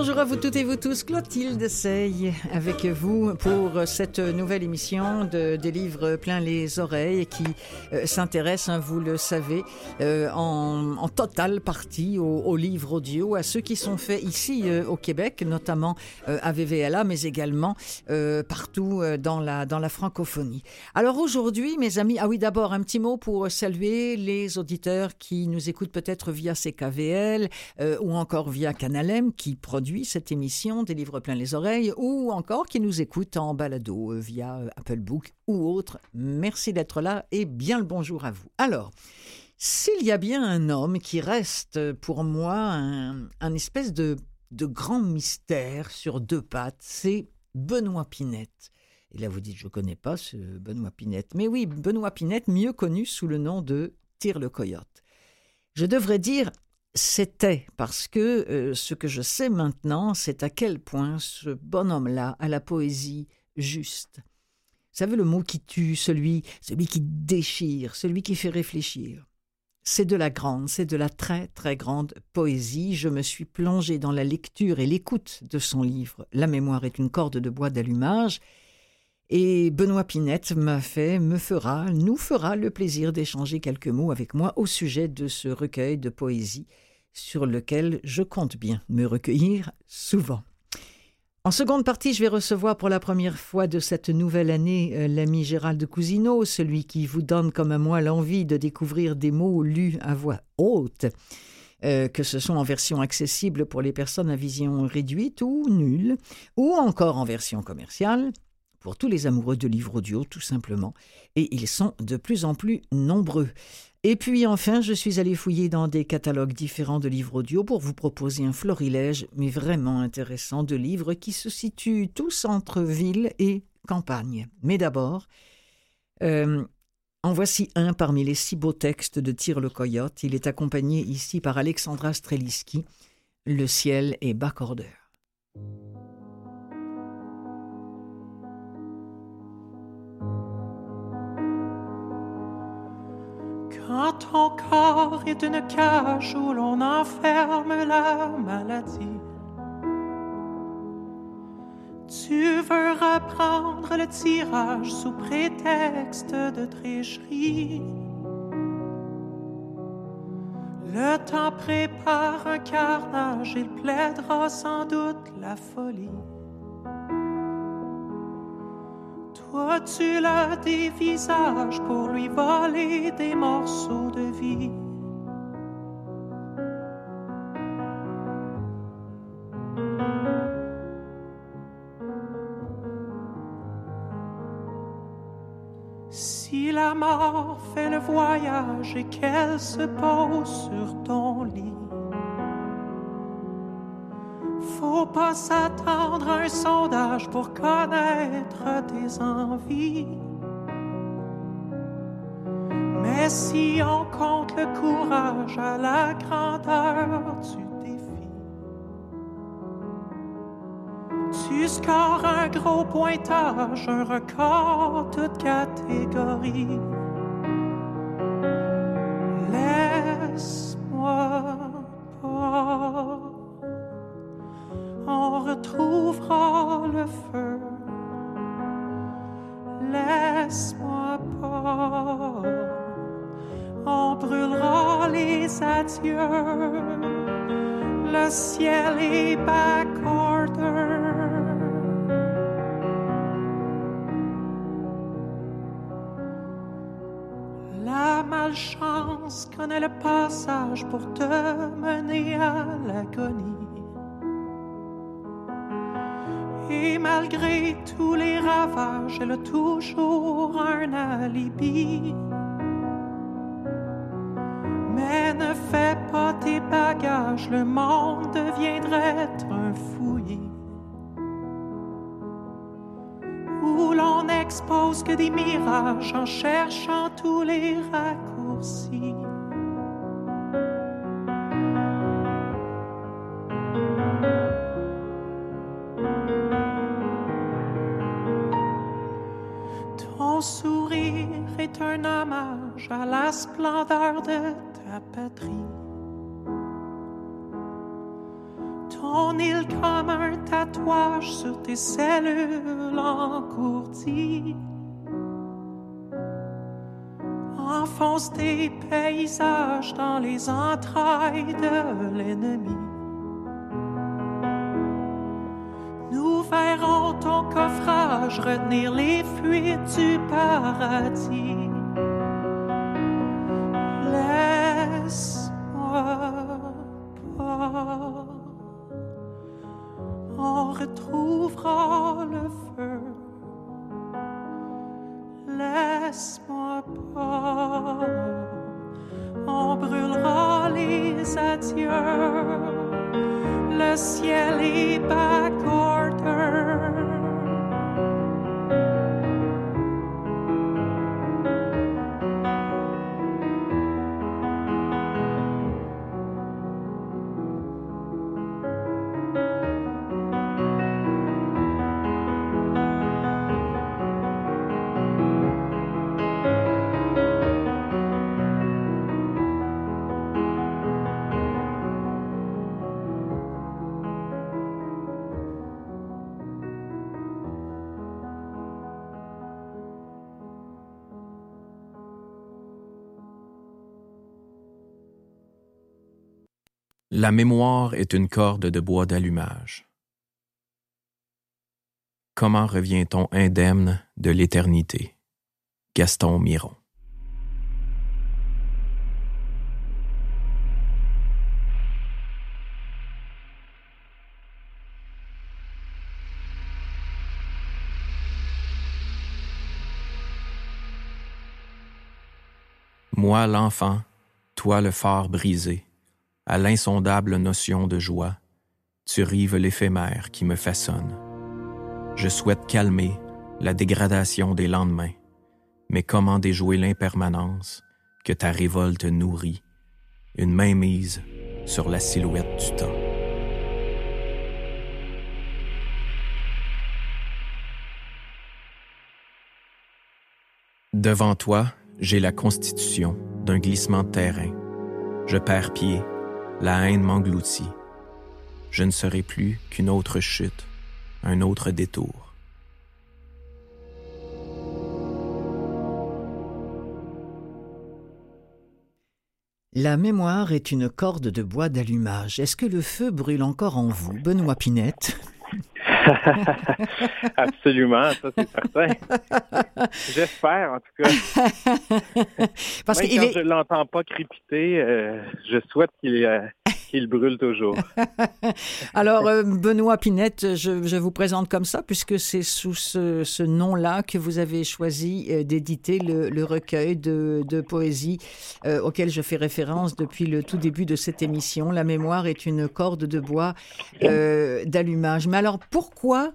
Bonjour à vous toutes et vous tous, Clotilde Sey avec vous pour cette nouvelle émission de, des livres plein les oreilles qui euh, s'intéresse, hein, vous le savez, euh, en, totale partie aux, livres audio, à ceux qui sont faits ici euh, au Québec, notamment à VVLA, mais également partout dans la, dans la francophonie. Alors aujourd'hui, mes amis, ah oui, d'abord un petit mot pour saluer les auditeurs qui nous écoutent peut-être via CKVL ou encore via Canalem qui produit cette émission des livres plein les oreilles ou encore qui nous écoute en balado euh, via euh, Apple Book ou autre. Merci d'être là et bien le bonjour à vous. Alors, s'il y a bien un homme qui reste pour moi un, espèce de, de grand mystère sur deux pattes, c'est Benoît Pinette. Et là, vous dites, je ne connais pas ce Benoît Pinette. Mais oui, Benoît Pinette, mieux connu sous le nom de Tire le Coyote. Je devrais dire c'était parce que euh, ce que je sais maintenant, c'est à quel point ce bonhomme-là a la poésie juste. Vous savez le mot qui tue, celui, celui qui déchire, celui qui fait réfléchir. C'est de la grande, c'est de la très très grande poésie. Je me suis plongé dans la lecture et l'écoute de son livre La mémoire est une corde de bois d'allumage. Et Benoît Pinette m'a fait, me fera, nous fera le plaisir d'échanger quelques mots avec moi au sujet de ce recueil de poésie sur lequel je compte bien me recueillir souvent. En seconde partie, je vais recevoir pour la première fois de cette nouvelle année euh, l'ami Gérald Cousineau, celui qui vous donne comme à moi l'envie de découvrir des mots lus à voix haute, euh, que ce soit en version accessible pour les personnes à vision réduite ou nulle, ou encore en version commerciale, pour tous les amoureux de livres audio tout simplement, et ils sont de plus en plus nombreux. Et puis enfin, je suis allé fouiller dans des catalogues différents de livres audio pour vous proposer un florilège, mais vraiment intéressant, de livres qui se situent tous entre ville et campagne. Mais d'abord, euh, en voici un parmi les six beaux textes de Tire le Coyote. Il est accompagné ici par Alexandra Streliski. Le ciel est baccordeur. Quand ton corps est une cage où l'on enferme la maladie, tu veux reprendre le tirage sous prétexte de tricherie. Le temps prépare un carnage, il plaidera sans doute la folie. Toi, tu l'as des visages pour lui voler des morceaux de vie? Si la mort fait le voyage et qu'elle se pose sur ton lit, faut pas s'attendre à un sondage pour connaître tes envies. Mais si on compte le courage à la grandeur du défi, tu scores un gros pointage, un record toute catégorie. Ton île comme un tatouage sur tes cellules encourties. Enfonce tes paysages dans les entrailles de l'ennemi. Nous verrons ton coffrage retenir les fuites du paradis. La mémoire est une corde de bois d'allumage. Comment revient-on indemne de l'éternité? Gaston Miron. Moi l'enfant, toi le phare brisé, à l'insondable notion de joie, tu rives l'éphémère qui me façonne. Je souhaite calmer la dégradation des lendemains, mais comment déjouer l'impermanence que ta révolte nourrit, une main mise sur la silhouette du temps. Devant toi, j'ai la constitution d'un glissement de terrain. Je perds pied, la haine m'engloutit. Je ne serai plus qu'une autre chute, un autre détour. La mémoire est une corde de bois d'allumage. Est-ce que le feu brûle encore en vous, Benoît Pinette? Absolument, ça c'est certain. J'espère en tout cas. Parce Même quand est... je l'entends pas crépiter, euh, je souhaite qu'il euh, qu'il brûle toujours. Alors, euh, Benoît Pinette, je, vous présente comme ça, puisque c'est sous ce, nom-là que vous avez choisi euh, d'éditer le, recueil de, poésie euh, auquel je fais référence depuis le tout début de cette émission. La mémoire est une corde de bois d'allumage. Mais alors, pourquoi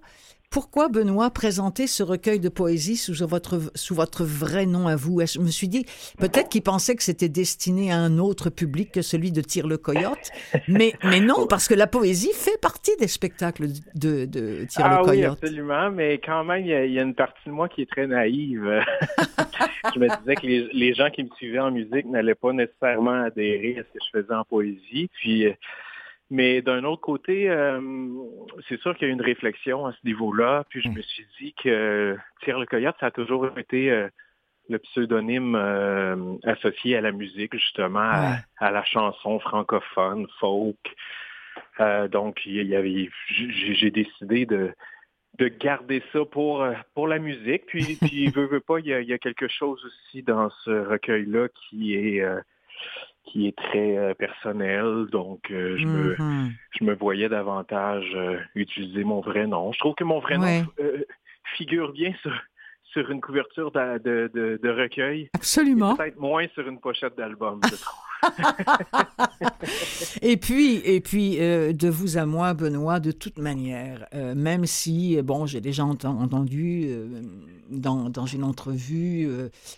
pourquoi, Benoît, présenter ce recueil de poésie sous votre, sous votre vrai nom à vous? Je me suis dit, peut-être qu'il pensait que c'était destiné à un autre public que celui de Tire le Coyote, mais, mais non, parce que la poésie fait partie des spectacles de, de Tire ah le oui, Coyote. absolument, mais quand même, il y, y a une partie de moi qui est très naïve. je me disais que les, les, gens qui me suivaient en musique n'allaient pas nécessairement adhérer à ce que je faisais en poésie. Puis mais d'un autre côté, euh, c'est sûr qu'il y a eu une réflexion à ce niveau-là. Puis je me suis dit que Tire le Coyote, ça a toujours été euh, le pseudonyme euh, associé à la musique, justement, à, Ouais. à la chanson francophone, folk. donc, il y avait, j'ai décidé de de garder ça pour pour la musique. Puis, puis veut, veut pas, il y, a, il y a quelque chose aussi dans ce recueil-là qui est qui est très euh, personnel. Donc, euh, je me Mhm. je me voyais davantage euh, utiliser mon vrai nom. Je trouve que mon vrai Ouais. nom euh, figure bien sur sur une couverture de, de, de, de recueil. Absolument. Peut-être moins sur une pochette d'album, je trouve. Et puis, et puis euh, de vous à moi, Benoît, de toute manière, euh, même si, bon, j'ai déjà enten- entendu euh, dans, dans une entrevue,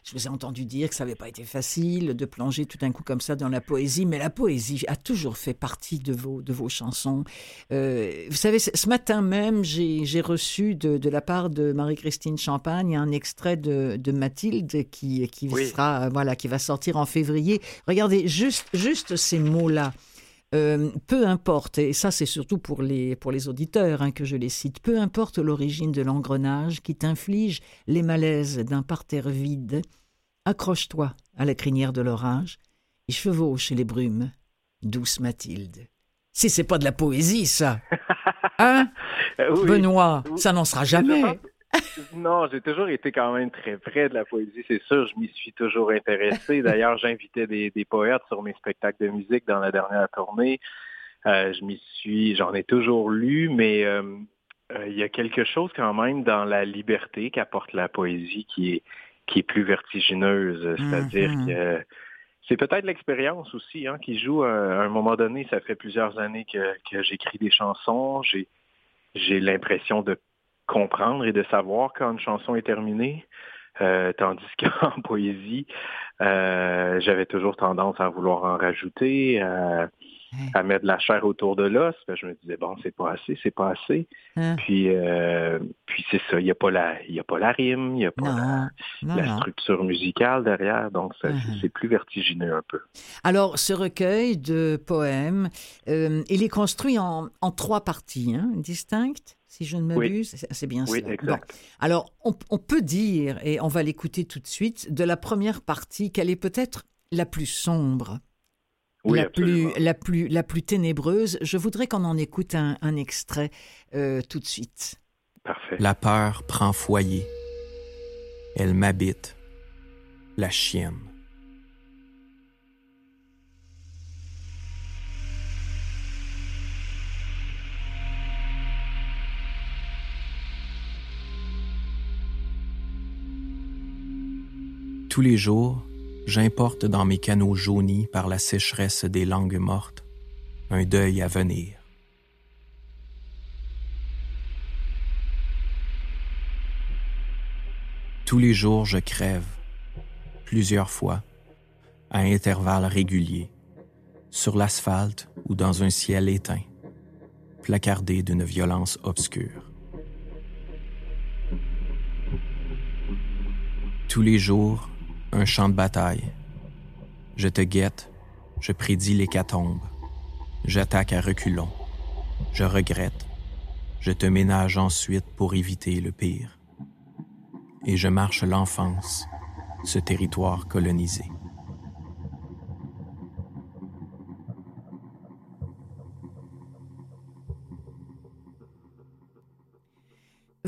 je vous ai entendu dire que ça n'avait pas été facile de plonger tout d'un coup comme ça dans la poésie, mais la poésie a toujours fait partie de vos, de vos chansons. Vous savez, ce matin même, j'ai j'ai reçu de, de la part de Marie-Christine Champagne un un extrait de, de Mathilde qui, qui sera voilà qui va sortir en février. Regardez juste juste ces mots là. Euh, peu importe, et ça c'est surtout pour les, pour les auditeurs hein, que je les cite, peu importe l'origine de l'engrenage qui t'inflige les malaises d'un parterre vide, accroche-toi à la crinière de l'orage et chevauche les brumes, douce Mathilde. Si c'est pas de la poésie, ça Hein Benoît, ça n'en sera jamais non, j'ai toujours été quand même très près de la poésie, c'est sûr. Je m'y suis toujours intéressé. D'ailleurs, j'invitais des, poètes sur mes spectacles de musique dans la dernière tournée. Euh, je m'y suis, j'en ai toujours lu, mais euh, euh, il y a quelque chose quand même dans la liberté qu'apporte la poésie qui est qui est plus vertigineuse. C'est-à-dire mm-hmm. que c'est peut-être l'expérience aussi hein, qui joue. À un moment donné, ça fait plusieurs années que, que j'écris des chansons. J'ai j'ai l'impression de comprendre et de savoir quand une chanson est terminée. Euh, tandis qu'en poésie, euh, j'avais toujours tendance à vouloir en rajouter, à, à mettre de la chair autour de l'os. Je me disais bon, c'est pas assez, c'est pas assez. Hein. Puis, euh, puis c'est ça, il n'y a pas la, a pas la rime, il n'y a pas la, structure musicale derrière, donc uh-huh. c'est plus vertigineux un peu. Alors, ce recueil de poèmes, il est construit en, en trois parties hein, distinctes si je ne m'abuse. C'est bien oui, Exact. Alors, on, peut dire, et on va l'écouter tout de suite, de la première partie, qu'elle est peut-être la plus sombre, la, plus, la, plus, la plus ténébreuse. Je voudrais qu'on en écoute un, extrait euh, tout de suite. Parfait. La peur prend foyer. Elle m'habite, la chienne. Tous les jours, j'importe dans mes canaux jaunis par la sécheresse des langues mortes un deuil à venir. Tous les jours, je crève, plusieurs fois, à intervalles réguliers, sur l'asphalte ou dans un ciel éteint, placardé d'une violence obscure. Tous les jours, un champ de bataille. Je te guette, je prédis l'hécatombe. J'attaque à reculons. Je regrette. Je te ménage ensuite pour éviter le pire. Et je marche l'enfance, ce territoire colonisé.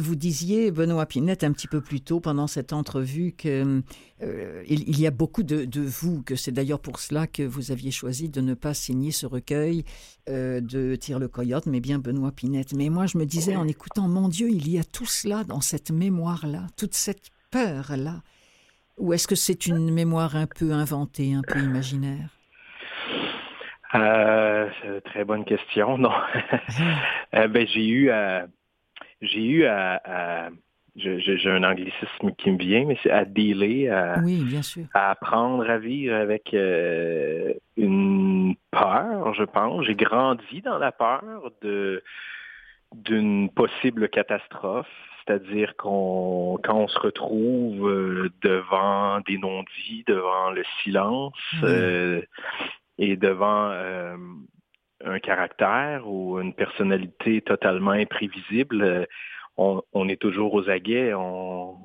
Vous disiez, Benoît Pinette, un petit peu plus tôt pendant cette entrevue qu'il euh, il y a beaucoup de, vous, que c'est d'ailleurs pour cela que vous aviez choisi de ne pas signer ce recueil euh, de Tire le Coyote, mais bien Benoît Pinette. Mais moi, je me disais en écoutant, mon Dieu, il y a tout cela dans cette mémoire-là, toute cette peur-là. Ou est-ce que c'est une mémoire un peu inventée, un peu imaginaire? Euh, Très bonne question. Non. Ah. ben, j'ai eu à j'ai eu à, j'ai un anglicisme qui me vient, mais c'est à dealer, à, oui, bien sûr. à apprendre à vivre avec euh, une peur, je pense. J'ai grandi dans la peur de d'une possible catastrophe, c'est-à-dire qu'on quand on se retrouve euh, devant des non-dits, devant le silence euh, et devant un caractère ou une personnalité totalement imprévisible, euh, on, est toujours aux aguets. On,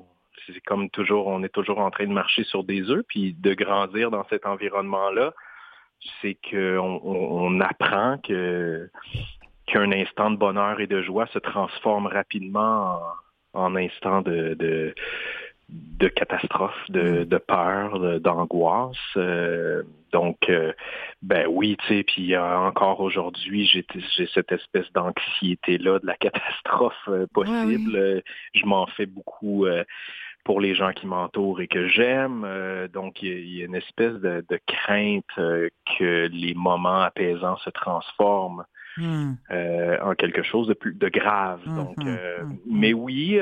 c'est comme toujours, on est toujours en train de marcher sur des œufs, puis de grandir dans cet environnement-là, c'est qu'on on, apprend que qu'un instant de bonheur et de joie se transforme rapidement en, en instant de, de catastrophe, de, mm. de peur, d'angoisse. Euh, donc, euh, ben oui, tu sais, puis encore aujourd'hui, j'ai cette espèce d'anxiété-là de la catastrophe euh, possible. Je m'en fais beaucoup pour les gens qui m'entourent et que j'aime. donc, il y, a une espèce de, crainte que les moments apaisants se transforment. Mm. en quelque chose de plus de grave. Mm-hmm. Donc, mm-hmm. mais oui,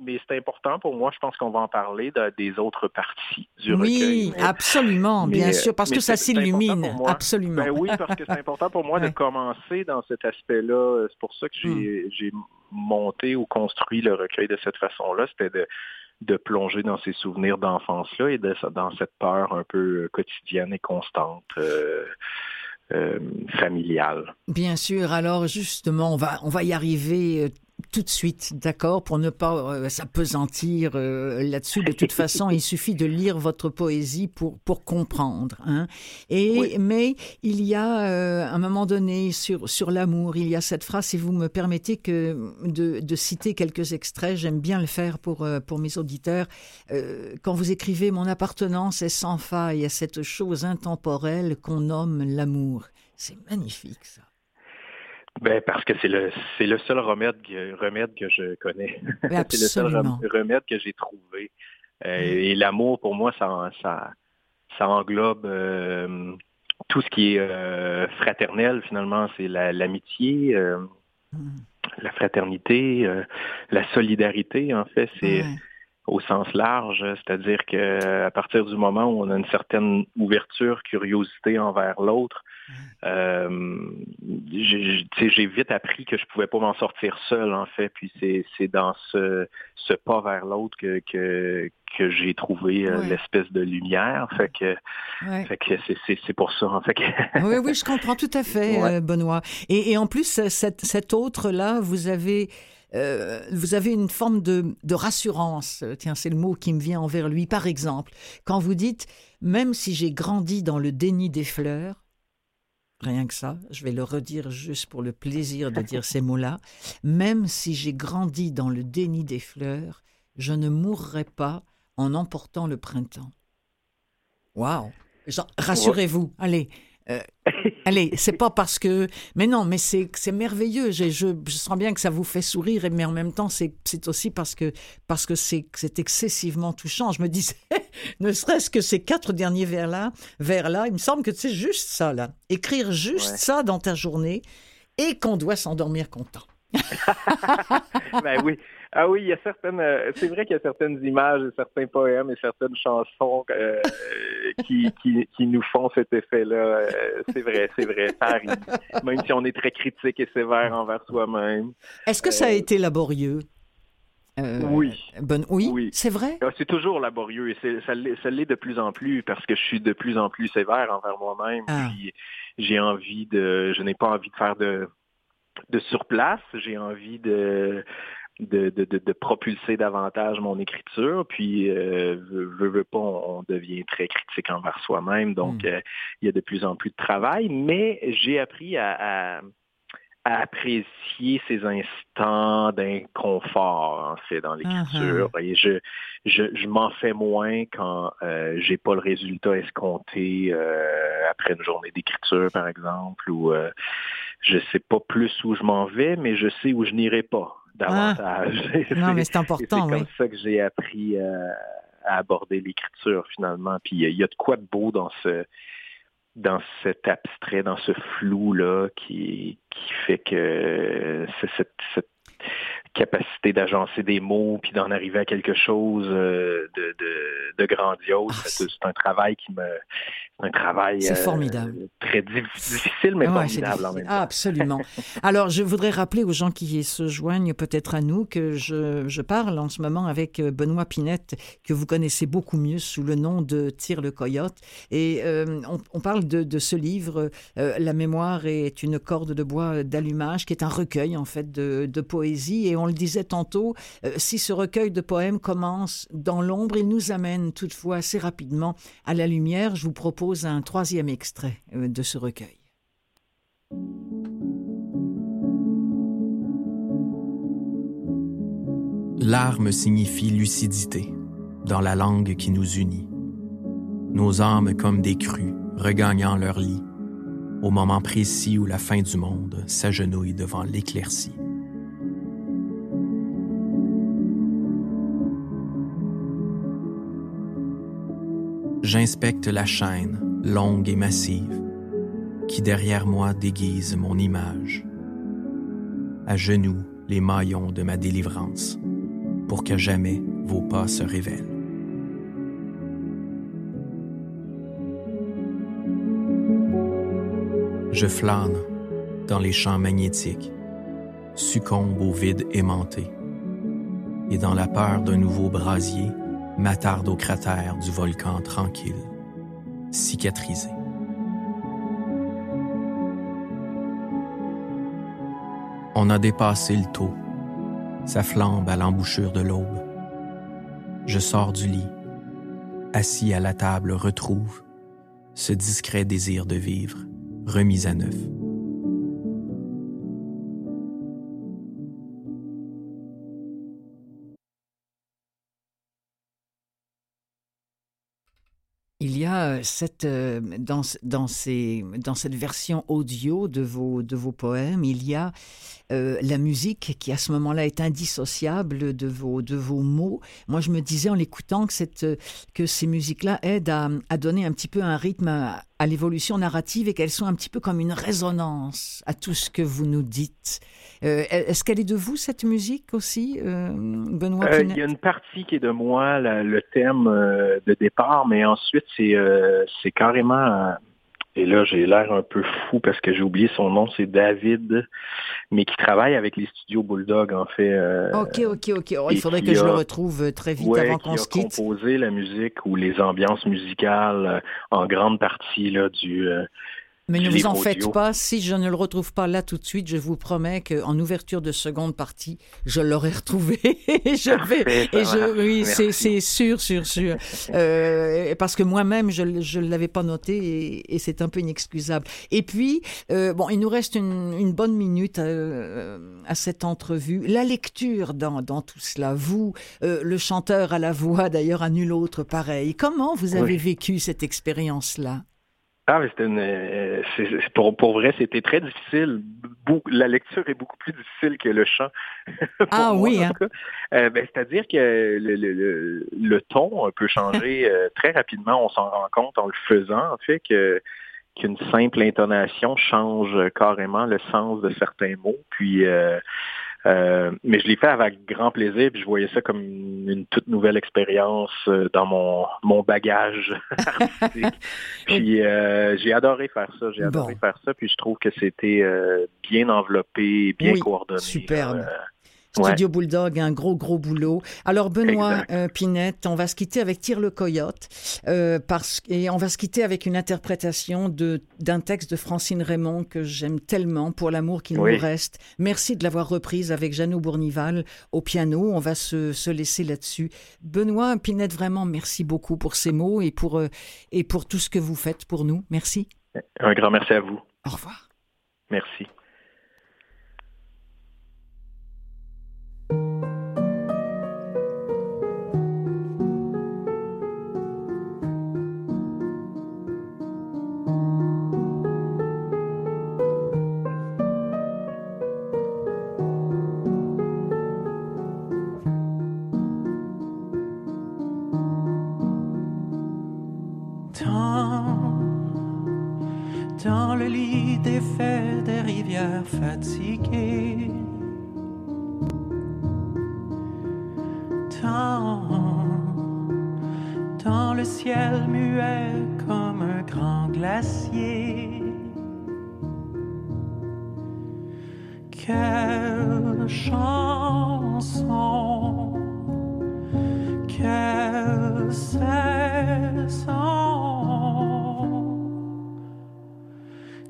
mais c'est important pour moi. Je pense qu'on va en parler des autres parties du recueil. Oui, absolument, bien sûr, parce que ça s'illumine. Absolument. Ben oui, parce que c'est important pour moi de commencer dans cet aspect-là. C'est pour ça que j'ai hmm. monté ou construit le recueil de cette façon-là. C'était de de plonger dans ces souvenirs d'enfance-là et de, dans cette peur un peu quotidienne et constante. Euh, euh, familiale. Bien sûr. Alors justement, on va on va y arriver tout de suite, d'accord, pour ne pas euh, s'apesantir euh, là-dessus. De toute façon, il suffit de lire votre poésie pour, pour comprendre. Hein. Et, Mais il y a, euh, un moment donné, sur, sur l'amour, il y a cette phrase, si vous me permettez que de, de citer quelques extraits, j'aime bien le faire pour, pour mes auditeurs. quand vous écrivez « Mon appartenance est sans faille à cette chose intemporelle qu'on nomme l'amour », c'est magnifique ça. Ben parce que c'est le c'est le seul remède que, remède que je connais. c'est le seul remède que j'ai trouvé. Euh. Et l'amour pour moi ça ça ça englobe euh, tout ce qui est euh, fraternel finalement, c'est l'amitié, mm. la fraternité, la solidarité en fait, c'est au sens large, c'est-à-dire que à partir du moment où on a une certaine ouverture, curiosité envers l'autre, euh, j'ai vite appris que je pouvais pas m'en sortir seul, en fait. Puis c'est dans ce, ce pas vers l'autre que, que, que j'ai trouvé euh, l'espèce de lumière. Fait que, fait que c'est pour ça. En fait oui, oui, je comprends tout à fait, euh, Benoît. Et, et, en plus, cette, cet autre-là, vous avez... Euh, vous avez une forme de, de rassurance. Tiens, c'est le mot qui me vient envers lui. Par exemple, quand vous dites, même si j'ai grandi dans le déni des fleurs, Rien que ça, je vais le redire juste pour le plaisir de dire ces mots-là. Même si j'ai grandi dans le déni des fleurs, je ne mourrai pas en emportant le printemps. Waouh! Rassurez-vous, allez, euh, allez, c'est pas parce que. Mais non, mais c'est merveilleux. Je, je, sens bien que ça vous fait sourire, mais en même temps, c'est aussi parce que parce que c'est excessivement touchant. Je me disais, ne serait-ce que ces quatre derniers vers-là, vers -là, il me semble que c'est juste ça, là. Écrire juste ça dans ta journée et qu'on doit s'endormir content. ben oui. Ah oui, il y a certaines. Euh, c'est vrai qu'il y a certaines images, certains poèmes et certaines chansons euh, qui, qui, nous font cet effet-là. Euh, c'est vrai, c'est vrai. Ça arrive. Même si on est très critique et sévère envers soi-même. Est-ce que ça a été laborieux? oui. Bon, oui, oui. c'est vrai? Ah, c'est toujours laborieux et ça l'est de plus en plus parce que je suis de plus en plus sévère envers moi-même. Ah. J'ai envie de, je n'ai pas envie de faire de de surplace. J'ai envie de de, de, de, propulser davantage mon écriture. Puis, euh, veux, veux pas, on, devient très critique envers soi-même. Donc, hmm. euh, il y a de plus en plus de travail. Mais j'ai appris à, à, apprécier ces instants d'inconfort, en fait, dans l'écriture. Uh-huh. Et je, je, je m'en fais moins quand euh, j'ai pas le résultat escompté euh, après une journée d'écriture, par exemple, ou euh, je sais pas plus où je m'en vais, mais je sais où je n'irai pas davantage. Ah. non, mais c'est important, C'est comme ça que j'ai appris euh, à aborder l'écriture, finalement. Puis il y a de quoi de beau dans ce dans cet abstrait, dans ce flou-là qui, qui fait que c'est cette, cette capacité d'agencer des mots puis d'en arriver à quelque chose euh, de, de, de grandiose. Ah, c'est un travail qui me un travail c'est euh, formidable. très difficile, mais formidable en même temps. absolument. Alors, je voudrais rappeler aux gens qui se joignent peut-être à nous que je, je, parle en ce moment avec euh, Benoît Pinette, que vous connaissez beaucoup mieux sous le nom de Tire le Coyote. Et euh, on, on, parle de, de ce livre, La mémoire est une corde de bois d'allumage, qui est un recueil en fait de, de poésie. Et on le disait tantôt, si ce recueil de poèmes commence dans l'ombre, il nous amène toutefois assez rapidement à la lumière. Je vous propose un troisième extrait euh, de ce recueil. L'arme signifie lucidité dans la langue qui nous unit. Nos âmes comme des crues regagnant leur lit au moment précis où la fin du monde s'agenouille devant l'éclaircie. J'inspecte la chaîne, longue et massive, qui derrière moi déguise mon image. À genoux, les maillons de ma délivrance, pour que jamais vos pas se révèlent. Je flâne dans les champs magnétiques, succombe au vide aimanté, et dans la peur d'un nouveau brasier, m'attarde au cratère du volcan tranquille, cicatrisé. On a dépassé le taux, sa flambe à l'embouchure de l'aube. Je sors du lit, assis à la table, retrouve ce discret désir de vivre, remis à neuf. A cette, dans, dans, cette version audio de vos, poèmes, il y a euh, la musique qui à ce moment-là est indissociable de vos, mots. Moi, je me disais en l'écoutant que ces musiques-là aident à, à, donner un petit peu un rythme à, à l'évolution narrative et qu'elles sont un petit peu comme une résonance à tout ce que vous nous dites. Euh, Est-ce qu'elle est de vous, cette musique aussi, euh, Benoît euh, Il y a une partie qui est de moi, la, le thème de départ, mais ensuite, c'est carrément et là, j'ai l'air un peu fou parce que j'ai oublié son nom, c'est David, mais qui travaille avec les studios Bulldog, en fait. Euh, ok, ok, ok. Oh, il faudrait que a, je le retrouve euh, très vite ouais, avant qu'on se quitte. composé la musique ou les ambiances musicales euh, en grande partie là, du, euh, mais ne vous en faites pas, si je ne le retrouve pas là tout de suite, je vous promets qu'en ouverture de seconde partie, je l'aurai retrouvé. et je vais, et je, oui, c'est sûr, sûr, sûr. Euh, parce que moi-même, je ne l'avais pas noté et, et c'est un peu inexcusable. Et puis, euh, bon, il nous reste une, une bonne minute à, à, cette entrevue. La lecture dans, dans tout cela, vous, euh, le chanteur à la voix, d'ailleurs, à nul autre pareil. Comment vous avez oui. vécu cette expérience-là? Ah, mais c'était une. Euh, c'est, pour, pour vrai, c'était très difficile. Beaucoup, la lecture est beaucoup plus difficile que le chant. ah moi, oui, hein? euh, ben, c'est-à-dire que le, le, le, le, ton peut changer euh, très rapidement. On s'en rend compte en le faisant, en fait, que qu'une simple intonation change carrément le sens de certains mots. Puis euh, euh, mais je l'ai fait avec grand plaisir, puis je voyais ça comme une toute nouvelle expérience euh, dans mon, mon bagage artistique. puis euh, j'ai adoré faire ça, j'ai adoré faire ça, puis je trouve que c'était euh, bien enveloppé, bien oui, coordonné. Superbe. Studio ouais. Bulldog, un gros, gros boulot. Alors, Benoît euh, Pinette, on va se quitter avec Tire le Coyote, euh, parce, et on va se quitter avec une interprétation de, d'un texte de Francine Raymond que j'aime tellement, Pour l'amour qu'il oui. nous reste. Merci de l'avoir reprise avec Jeannot Bournival au piano. On va se, se laisser là-dessus. Benoît Pinette, vraiment, merci beaucoup pour ces mots et pour, euh, et pour tout ce que vous faites pour nous. Merci. Un grand merci à vous. Au revoir. Merci. Dans le lit défait des rivières fatiguées. Le ciel muet comme un grand glacier. Quelle chanson, quelle saison.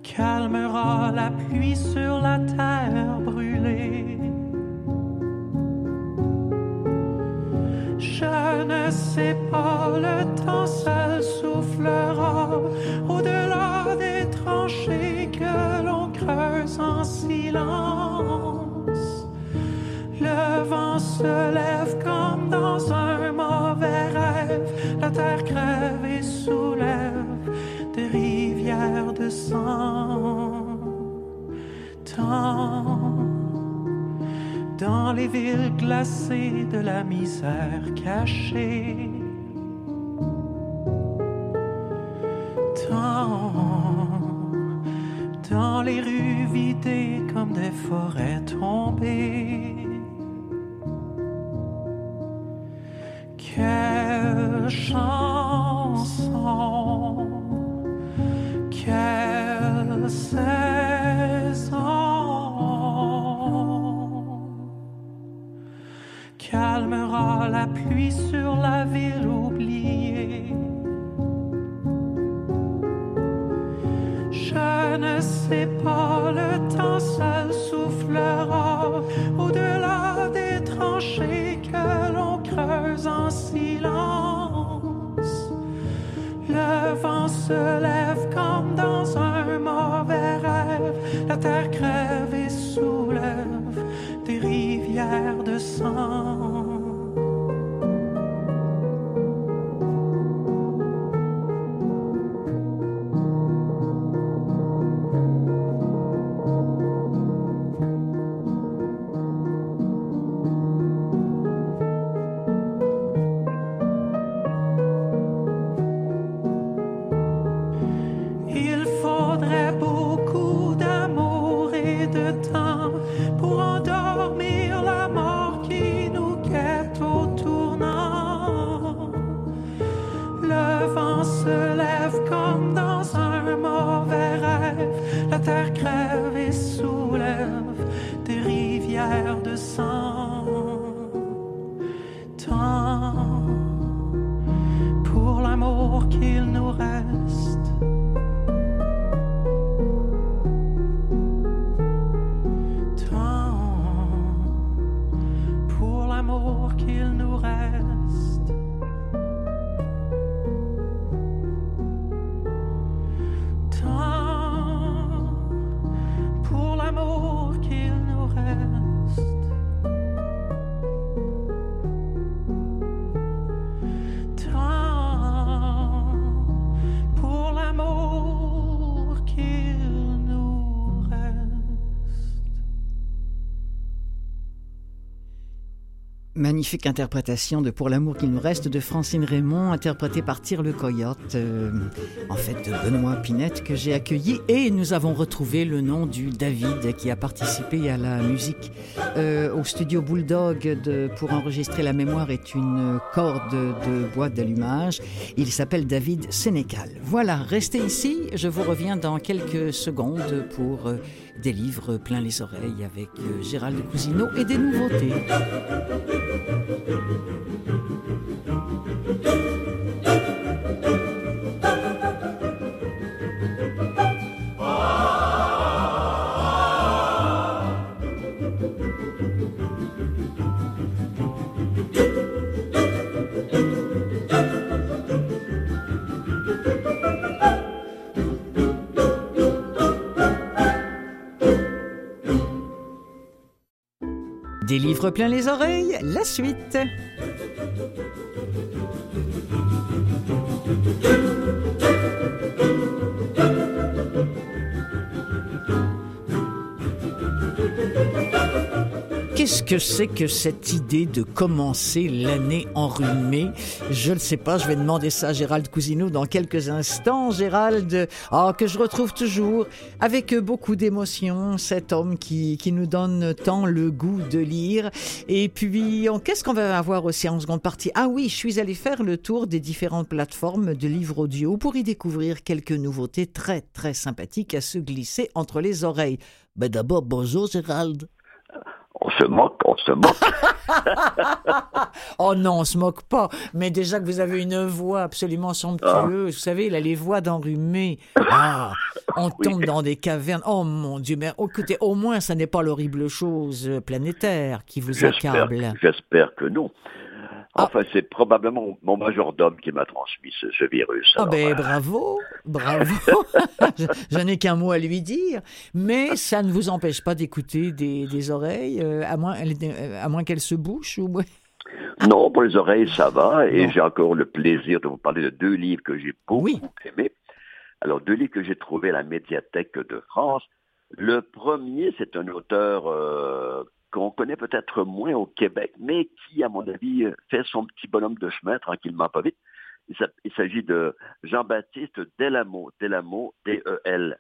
calmera la pluie sur sais pas, le temps seul soufflera au-delà des tranchées que l'on creuse en silence. Le vent se lève comme dans un mauvais rêve, la terre crève dans les villes glacées de la misère cachée. Dans les rues vidées comme des forêts tombées. Quelle chanson, se lève comme dans un mauvais rêve, la terre crève et soulève des rivières de sang. De sang. Tant pour l'amour qu'il nous reste. Magnifique interprétation de Pour l'amour qu'il nous reste de Francine Raymond, interprétée par Tire le Coyote, euh, en fait de Benoît Pinette que j'ai accueilli. Et nous avons retrouvé le nom du David qui a participé à la musique euh, au studio Bulldog pour enregistrer La mémoire est une corde de bois d'allumage. Il s'appelle David Sénécal. Voilà, restez ici, je vous reviens dans quelques secondes pour euh, des livres plein les oreilles avec euh, Gérald Cousineau et des nouveautés. Des livres plein les oreilles, la suite. Qu'est-ce que c'est que cette idée de commencer l'année enrhumée? Je ne sais pas, je vais demander ça à Gérald Cousineau dans quelques instants. Gérald, ah, que je retrouve toujours avec beaucoup d'émotion, cet homme qui, nous donne tant le goût de lire. Et puis, qu'est-ce qu'on va avoir aussi en seconde partie? Ah oui, je suis allé faire le tour des différentes plateformes de livres audio pour y découvrir quelques nouveautés très très sympathiques à se glisser entre les oreilles. Ben d'abord, bonjour Gérald. On se moque, on se moque. Oh non, on se moque pas. Mais déjà que vous avez une voix absolument somptueuse, vous savez, il a les voix d'enrhumé. Ah, on tombe dans des cavernes. Oh mon Dieu, mais écoutez, au moins, ça n'est pas l'horrible chose planétaire qui vous accable. j'espère que non. Ah. Enfin, c'est probablement mon majordome qui m'a transmis ce, ce virus. Ah ben euh, bravo, bravo. je, je n'ai qu'un mot à lui dire, mais ça ne vous empêche pas d'écouter des, des oreilles, euh, à moins, à moins qu'elles se bouchent ou Non, pour les oreilles, ça va. Et j'ai encore le plaisir de vous parler de deux livres que j'ai beaucoup Oui. aimés. Alors, deux livres que j'ai trouvés à la médiathèque de France. Le premier, c'est un auteur euh, qu'on connaît peut-être moins au Québec, mais qui, à mon avis, fait son petit bonhomme de chemin tranquillement, pas vite. Il s'a- il s'agit de Jean-Baptiste Delamo, Delamo, D-E-L,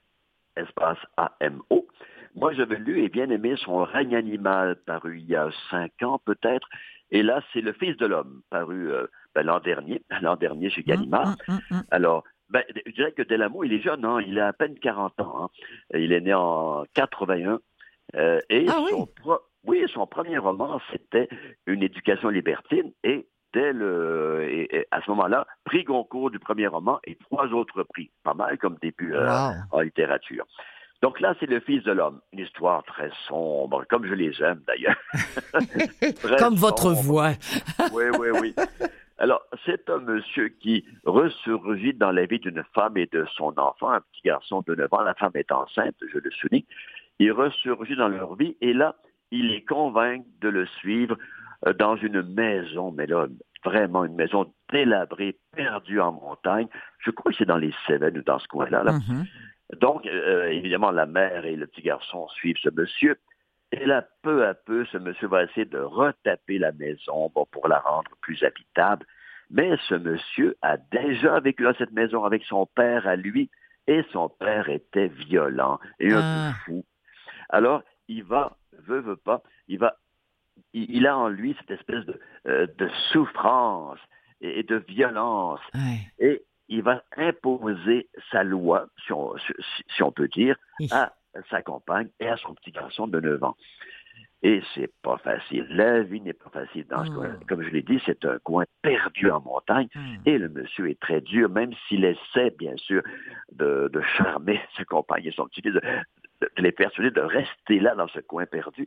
espace A-M-O. Moi, j'avais lu et bien aimé son règne animal, paru il y a cinq ans peut-être. Et là, c'est Le Fils de l'homme, paru euh, ben, l'an dernier, l'an dernier chez Gallimard. Hum, hum, hum. Alors, ben, je dirais que Delamo, il est jeune, hein, il a à peine 40 ans. hein. Il est né en 81. euh, et Ah oui. son, pro- oui, son premier roman, c'était une éducation libertine et dès le, et, à ce moment-là, prix Goncourt du premier roman et trois autres prix. Pas mal comme début euh, en littérature. Donc là, c'est le Fils de l'homme. Une histoire très sombre, comme je les aime d'ailleurs. comme votre voix. oui, oui, oui. Alors, c'est un monsieur qui ressurgit dans la vie d'une femme et de son enfant, un petit garçon de 9 ans. La femme est enceinte, je le souligne. Il ressurgit dans leur vie et là, il les convainc de le suivre euh, dans une maison, mais là, vraiment une maison délabrée, perdue en montagne. Je crois que c'est dans les Cévennes ou dans ce coin-là. Mm-hmm. Donc, euh, évidemment, la mère et le petit garçon suivent ce monsieur. Et là, peu à peu, ce monsieur va essayer de retaper la maison pour la rendre plus habitable. Mais ce monsieur a déjà vécu dans cette maison avec son père à lui, et son père était violent et un peu ah. fou. Alors, il va, veut, veut pas, il va, il, a en lui cette espèce de, euh, souffrance et, de violence. Et il va imposer sa loi, si on, peut dire, à sa compagne et à son petit garçon de 9 ans. Et c'est pas facile. La vie n'est pas facile dans ce hmm. coin. Comme je l'ai dit, c'est un coin perdu en montagne. Hmm. Et le monsieur est très dur, même s'il essaie, bien sûr, de, charmer sa compagne et son petit fils, de, les persuader de rester là dans ce coin perdu.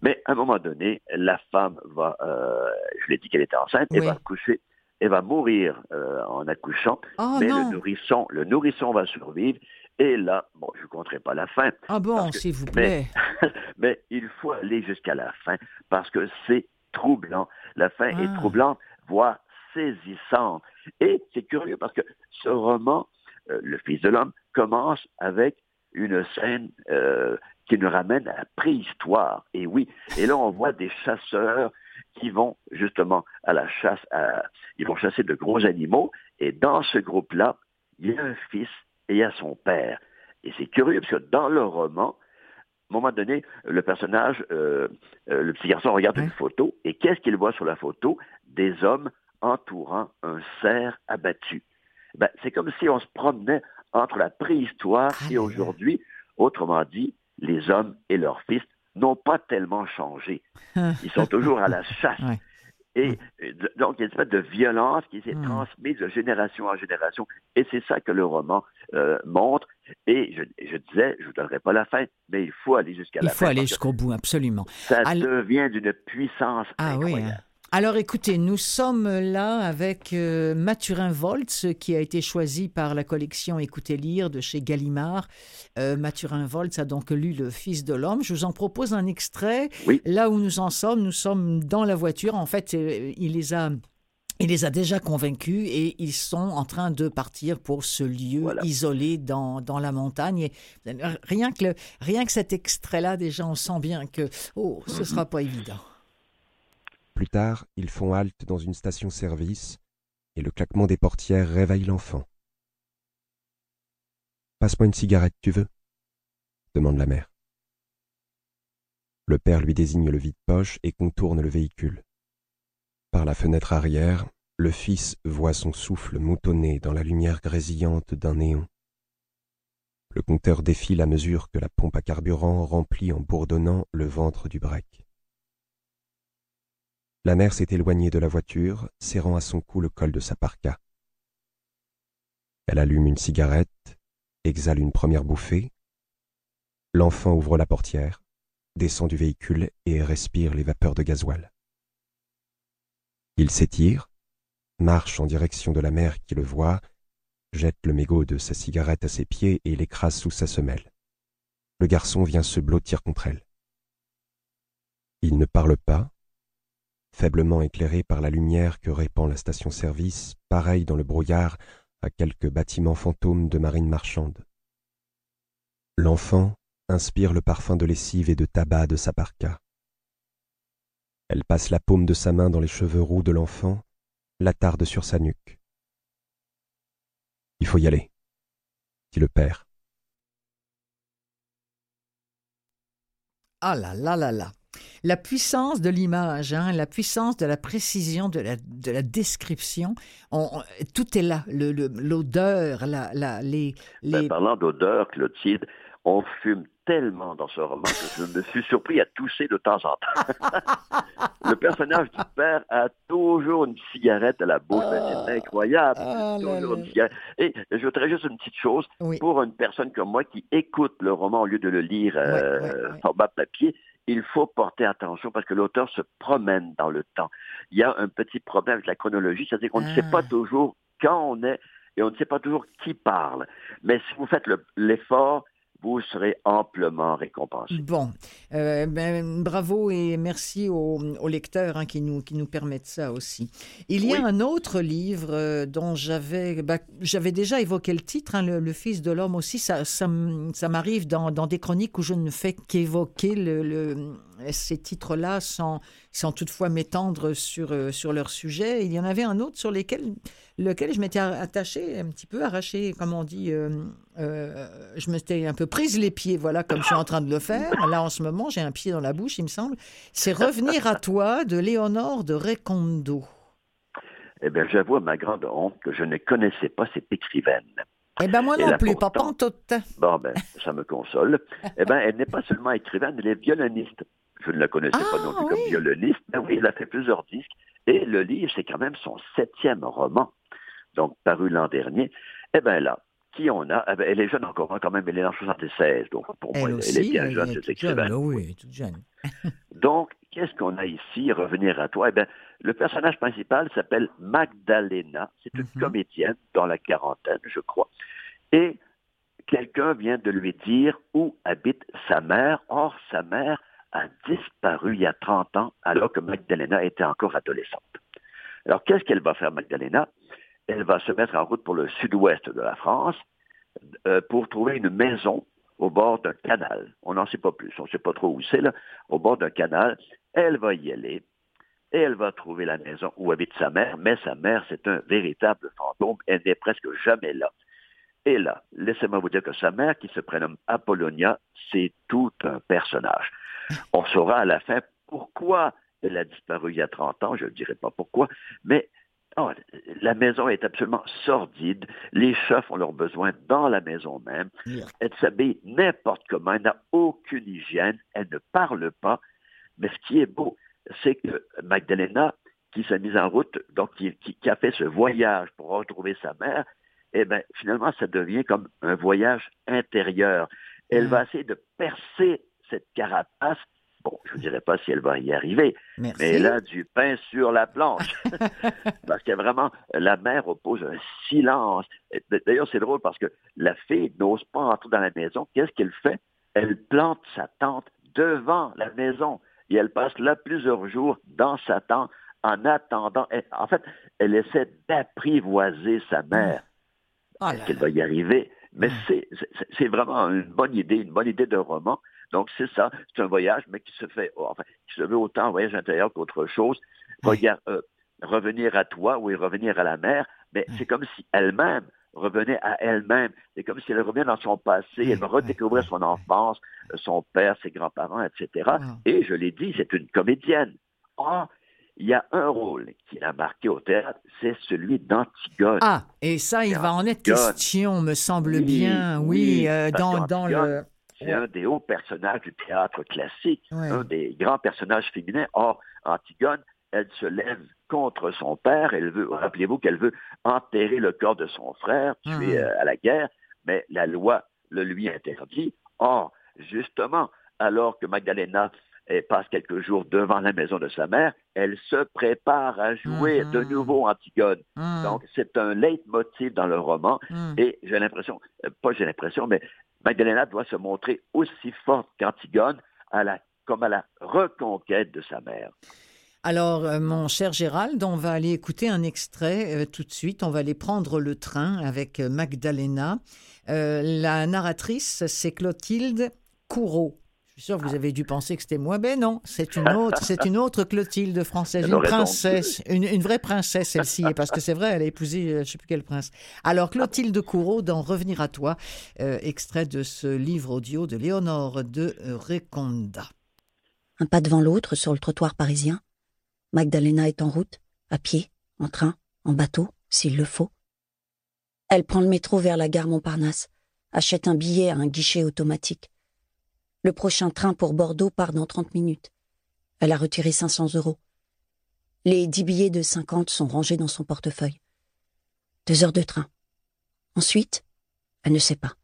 Mais à un moment donné, la femme va, euh, je l'ai dit qu'elle était enceinte, elle va coucher elle va mourir euh, en accouchant, oh, mais le nourrisson, le nourrisson va survivre et là, bon, je ne compterai pas la fin. Ah bon, s'il vous plaît. Mais, il faut aller jusqu'à la fin parce que c'est troublant. La fin est ah. troublante, voire saisissante. Et c'est curieux parce que ce roman, euh, Le Fils de l'homme, commence avec une scène euh, qui nous ramène à la préhistoire. Et oui, et là on voit des chasseurs qui vont justement à la chasse, ils vont chasser de gros animaux. Et dans ce groupe-là, il y a un fils et à son père. Et c'est curieux parce que dans le roman, à un moment donné, le personnage, euh, euh, le petit garçon regarde une photo et qu'est-ce qu'il voit sur la photo? Des hommes entourant un cerf abattu. Ben, c'est comme si on se promenait entre la préhistoire et aujourd'hui. Autrement dit, les hommes et leurs fils n'ont pas tellement changé. Ils sont toujours à la chasse. Et euh, donc, il y a une espèce de violence qui s'est hmm. transmise de génération en génération. Et c'est ça que le roman euh, montre. Et je, disais, je ne vous donnerai pas la fin, mais il faut aller jusqu'à la fin. Il faut aller jusqu'au bout, absolument. Ça devient d'une puissance ah, incroyable. Oui, hein. Alors écoutez, nous sommes là avec euh, Mathurin Voltz qui a été choisi par la collection Écoutez lire de chez Gallimard. Euh, Mathurin Voltz a donc lu Le Fils de l'homme. Je vous en propose un extrait. Là où nous en sommes, nous sommes dans la voiture. En fait, euh, il les a il les a déjà convaincus et ils sont en train de partir pour ce lieu isolé dans, dans, la montagne. rien, que rien que cet extrait-là, déjà, on sent bien que oh, ce ne sera pas évident. Plus tard, ils font halte dans une station-service et le claquement des portières réveille l'enfant. Passe-moi une cigarette, tu veux? demande la mère. Le père lui désigne le vide-poche et contourne le véhicule. Par la fenêtre arrière, le fils voit son souffle moutonner dans la lumière grésillante d'un néon. Le compteur défile à mesure que la pompe à carburant remplit en bourdonnant le ventre du break. La mère s'est éloignée de la voiture, serrant à son cou le col de sa parka. Elle allume une cigarette, exhale une première bouffée. L'enfant ouvre la portière, descend du véhicule et respire les vapeurs de gasoil. Il s'étire, marche en direction de la mère qui le voit, jette le mégot de sa cigarette à ses pieds et l'écrase sous sa semelle. Le garçon vient se blottir contre elle. Il ne parle pas, faiblement éclairé par la lumière que répand la station-service, pareil dans le brouillard à quelques bâtiments fantômes de marine marchande. L'enfant inspire le parfum de lessive et de tabac de sa parka. Elle passe la paume de sa main dans les cheveux roux de l'enfant, l'attarde sur sa nuque. Il faut y aller, dit le père. Ah là là là là la puissance de l'image, hein, la puissance de la précision de la, de la description, tout est là. L'odeur, la, la, les, ben, parlant d'odeur, Clotilde, on fume tellement dans ce roman que je me suis surpris à tousser de temps en temps. le personnage du père a toujours une cigarette à la bouche. Ben, c'est incroyable. Ah toujours une cigarette. Et je voudrais juste une petite chose. Oui. Pour une personne comme moi qui écoute le roman au lieu de le lire euh, ouais, ouais. format papier, il faut porter attention parce que l'auteur se promène dans le temps. Il y a un petit problème avec la chronologie, c'est-à-dire qu'on ne sait Ah. pas toujours quand on est et on ne sait pas toujours qui parle. Mais si vous faites le- l'effort, vous serez amplement récompensé. Bon, euh, ben, bravo et merci aux, aux lecteurs hein, qui, nous, qui nous permettent ça aussi. Il y a Oui. un autre livre euh, dont j'avais bah, j'avais déjà évoqué le titre, hein, le, Le Fils de l'homme aussi. Ça, ça, m'arrive dans, dans des chroniques où je ne fais qu'évoquer le, le- ces titres-là sans, sans toutefois m'étendre sur, euh, sur leur sujet. Il y en avait un autre sur lesquels, lequel je m'étais attaché, un petit peu arraché, comme on dit. euh, euh, je m'étais un peu prise les pieds, voilà, comme je suis en train de le faire. Là, en ce moment, j'ai un pied dans la bouche, il me semble. C'est Revenir à toi de Léonore de Recondo. Eh bien, j'avoue à ma grande honte que je ne connaissais pas cette écrivaine. Eh ben moi non là, plus, pas pourtant- pantoute. Bon, ben, ça me console. Eh bien, elle n'est pas seulement écrivaine, elle est violoniste. Je ne la connaissais Ah, pas non plus oui. comme violoniste. Mais oui, elle a fait plusieurs disques. Et le livre, c'est quand même son septième roman, donc paru l'an dernier. Eh bien là, qui on a? Eh ben, Elle est jeune encore, hein, quand même, elle est en 76. Donc pour moi, Elle elle, aussi, est bien elle jeune, est cette toute jeune, là, oui, toute jeune. Donc, qu'est-ce qu'on a ici, revenir à toi? Eh bien, le personnage principal s'appelle Magdalena. C'est une Mhm. comédienne dans la quarantaine, je crois. Et quelqu'un vient de lui dire où habite sa mère. Or, sa mère a disparu il y a 30 ans, alors que Magdalena était encore adolescente. Alors, qu'est-ce qu'elle va faire, Magdalena? Elle va se mettre en route pour le sud-ouest de la France euh, pour trouver une maison au bord d'un canal. On n'en sait pas plus, on ne sait pas trop où c'est, là, au bord d'un canal. Elle va y aller et elle va trouver la maison où habite sa mère, mais sa mère, c'est un véritable fantôme, elle n'est presque jamais là. Et là, laissez-moi vous dire que sa mère, qui se prénomme Apollonia, c'est tout un personnage. On saura à la fin pourquoi elle a disparu il y a 30 ans, je ne dirai pas pourquoi, mais oh, la maison est absolument sordide. Les chefs ont leurs besoins dans la maison même. Elle s'habille n'importe comment, elle n'a aucune hygiène, elle ne parle pas. Mais ce qui est beau, c'est que Magdalena, qui s'est mise en route, donc qui, qui- qui a fait ce voyage pour retrouver sa mère, eh bien, finalement, ça devient comme un voyage intérieur. Elle Mm. va essayer de percer cette carapace. Bon, je ne dirais pas si elle va y arriver, Merci. mais elle a du pain sur la planche. parce que vraiment, la mère oppose un silence. D'ailleurs, c'est drôle parce que la fille n'ose pas entrer dans la maison. Qu'est-ce qu'elle fait? Elle plante sa tente devant la maison et elle passe là plusieurs jours dans sa tente en attendant. Elle- en fait, elle essaie d'apprivoiser sa mère. Ah Est-ce qu'elle va y arriver? Mais Mm. c'est vraiment une bonne idée, une bonne idée de roman. Donc, c'est ça. C'est un voyage, mais qui se fait, oh, enfin, qui se veut autant un voyage intérieur qu'autre chose. Regarde, euh, revenir à toi ou revenir à la mer, mais c'est comme si elle-même revenait à elle-même. C'est comme si elle revenait dans son passé, elle va Ouais, redécouvrir ouais, son enfance, euh, son père, ses grands-parents, etc. Wow. Et je l'ai dit, c'est une comédienne. Or, il y a un rôle qui l'a marqué au théâtre, c'est celui d'Antigone. Ah, et ça, il va en être question, me semble Oui, bien. Oui, oui, euh, dans, dans le. C'est un des hauts personnages du théâtre classique, un des grands personnages féminins. Or, Antigone, elle se lève contre son père. Elle veut, rappelez-vous qu'elle veut enterrer le corps de son frère, tué Mhm. euh, à la guerre, mais la loi le lui interdit. Or, justement, alors que Magdalena passe quelques jours devant la maison de sa mère, elle se prépare à jouer de nouveau Antigone. Hum, Donc, c'est un leitmotiv dans le roman. Et j'ai l'impression, euh, pas j'ai l'impression, mais Magdalena doit se montrer aussi forte qu'Antigone à comme à la reconquête de sa mère. Alors, euh, mon cher Gérald, on va aller écouter un extrait euh, tout de suite. On va aller prendre le train avec euh, Magdalena. La narratrice, c'est Clotilde Courreau. Je suis sûr que vous avez dû penser que c'était moi. Ben non, c'est une autre, c'est une autre Clotilde française, une princesse, une, une vraie princesse celle-ci, parce que c'est vrai, elle a épousé, euh, je ne sais plus quel prince. Alors Clotilde Courreau, dans Revenir à toi, euh, extrait de ce livre audio de Léonore de Reconda. Un pas devant l'autre sur le trottoir parisien. Magdalena est en route, à pied, en train, en bateau, s'il le faut. Elle prend le métro vers la gare Montparnasse, achète un billet à un guichet automatique. Le prochain train pour Bordeaux part dans 30 minutes. Elle a retiré 500 euros. Les dix billets de 50 sont rangés dans son portefeuille. Deux heures de train. Ensuite, elle ne sait pas.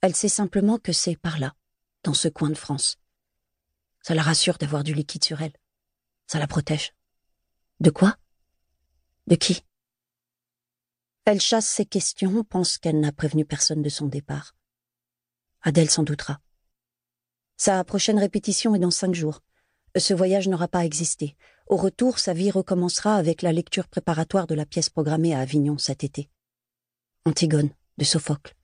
Elle sait simplement que c'est par là, dans ce coin de France. Ça la rassure d'avoir du liquide sur elle. Ça la protège. De quoi? De qui? Elle chasse ses questions, pense qu'elle n'a prévenu personne de son départ. Adèle s'en doutera. Sa prochaine répétition est dans cinq jours. Ce voyage n'aura pas existé. Au retour, sa vie recommencera avec la lecture préparatoire de la pièce programmée à Avignon cet été. Antigone, de Sophocle.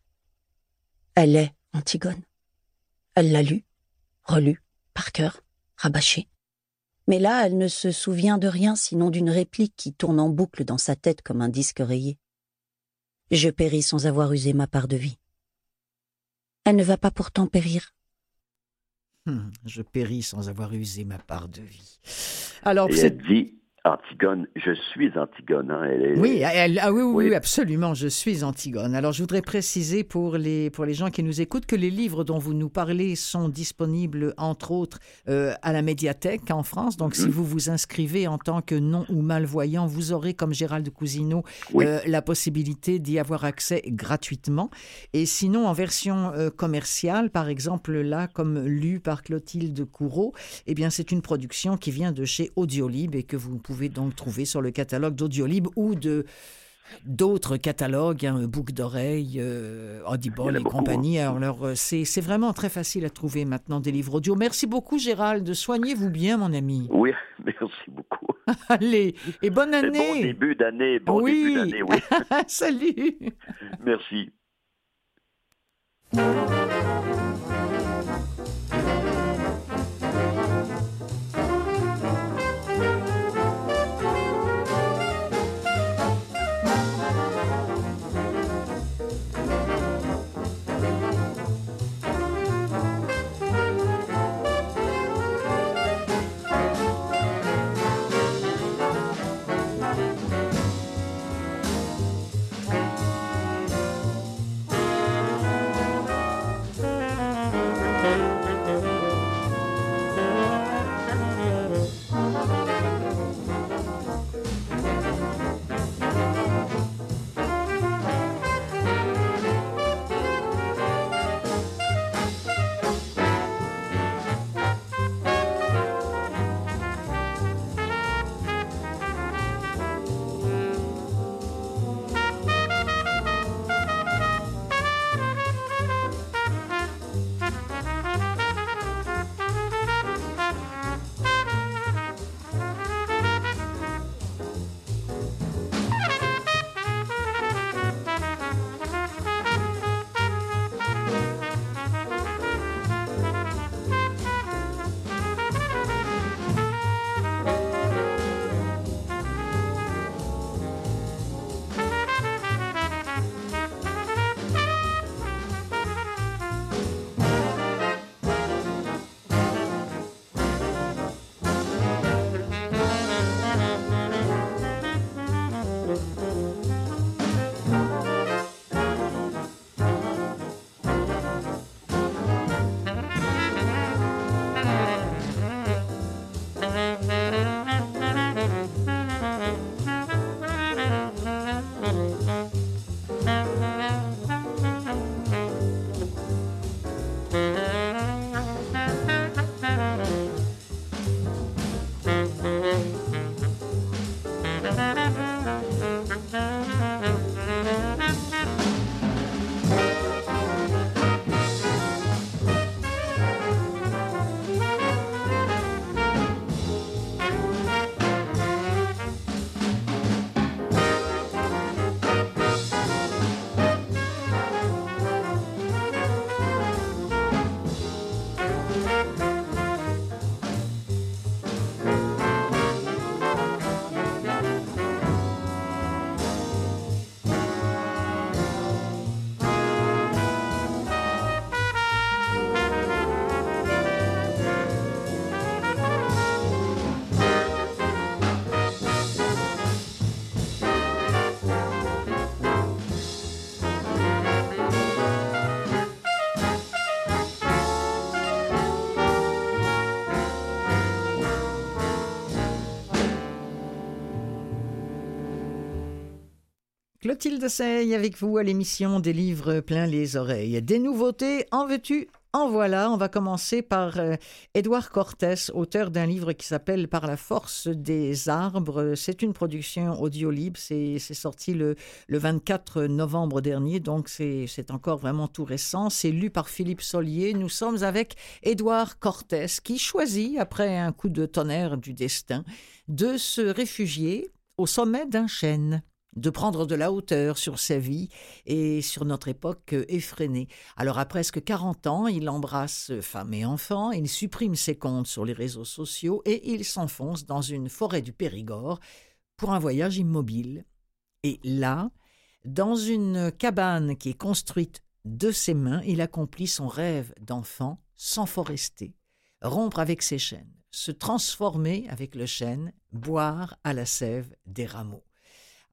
Elle est Antigone. Elle l'a lu, relu, par cœur, rabâché. Mais là, elle ne se souvient de rien sinon d'une réplique qui tourne en boucle dans sa tête comme un disque rayé. Je péris sans avoir usé ma part de vie. Elle ne va pas pourtant périr. Hum, je péris sans avoir usé ma part de vie. Alors, Et elle dit Antigone, je suis Antigone. Hein, elle est... Oui, elle, ah oui, oui, oui, absolument, je suis Antigone. Alors, je voudrais préciser pour les, pour les gens qui nous écoutent que les livres dont vous nous parlez sont disponibles, entre autres, euh, à la médiathèque en France. Donc, si vous vous inscrivez en tant que non ou malvoyant, vous aurez, comme Gérald Cousineau, Oui. euh, la possibilité d'y avoir accès gratuitement. Et sinon, en version euh, commerciale, par exemple, là, comme lu par Clotilde Courreau, eh bien, c'est une production qui vient de chez Audiolib et que vous pouvez donc trouver sur le catalogue d'Audiolib ou de d'autres catalogues, hein, Boucle d'oreille, euh, Audible et beaucoup, compagnie. hein. Alors, euh, c'est vraiment très facile à trouver maintenant des livres audio. Merci beaucoup, Gérald. Soignez-vous bien, mon ami. Oui, merci beaucoup. Allez, et bonne Et année. bon début d'année, bon Oui. début d'année, oui. Salut. Merci. Clotilde Sey avec vous à l'émission des livres plein les oreilles. Des nouveautés, en veux-tu? En voilà, on va commencer par euh, Édouard Cortés, auteur d'un livre qui s'appelle Par la force des arbres. C'est une production audio libre, c'est sorti le, le, 24 novembre dernier, donc c'est encore vraiment tout récent. C'est lu par Philippe Solier. Nous sommes avec Édouard Cortés qui choisit, après un coup de tonnerre du destin, de se réfugier au sommet d'un chêne de prendre de la hauteur sur sa vie et sur notre époque effrénée. Alors à presque 40 ans, il embrasse femme et enfants, il supprime ses comptes sur les réseaux sociaux et il s'enfonce dans une forêt du Périgord pour un voyage immobile. Et là, dans une cabane qui est construite de ses mains, il accomplit son rêve d'enfant sans forester, rompre avec ses chaînes, se transformer avec le chêne, boire à la sève des rameaux.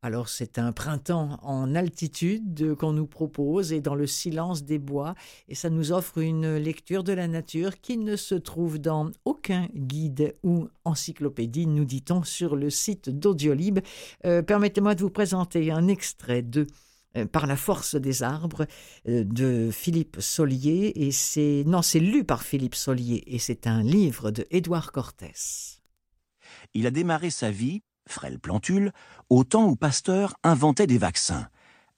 Alors c'est un printemps en altitude qu'on nous propose et dans le silence des bois et ça nous offre une lecture de la nature qui ne se trouve dans aucun guide ou encyclopédie, nous dit-on sur le site d'Audiolib. Euh, permettez-moi de vous présenter un extrait de euh, par la force des arbres euh, de Philippe Solier et c'est non c'est lu par Philippe Solier et c'est un livre de Édouard Cortès. Il a démarré sa vie frêle plantule, au temps où Pasteur inventait des vaccins,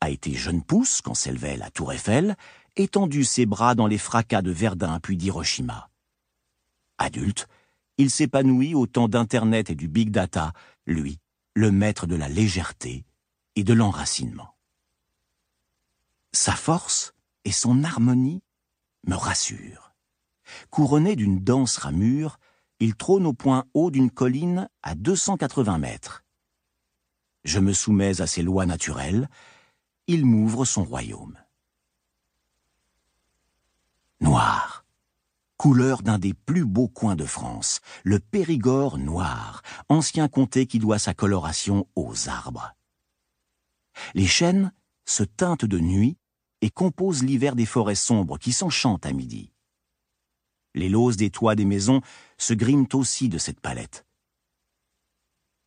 a été jeune pousse quand s'élevait la tour Eiffel, étendu ses bras dans les fracas de Verdun puis d'Hiroshima. Adulte, il s'épanouit au temps d'Internet et du big data, lui, le maître de la légèreté et de l'enracinement. Sa force et son harmonie me rassurent. Couronné d'une dense ramure, il trône au point haut d'une colline à 280 mètres. Je me soumets à ses lois naturelles, il m'ouvre son royaume. Noir, couleur d'un des plus beaux coins de France, le Périgord noir, ancien comté qui doit sa coloration aux arbres. Les chênes se teintent de nuit et composent l'hiver des forêts sombres qui s'enchantent à midi. Les loses des toits des maisons se griment aussi de cette palette.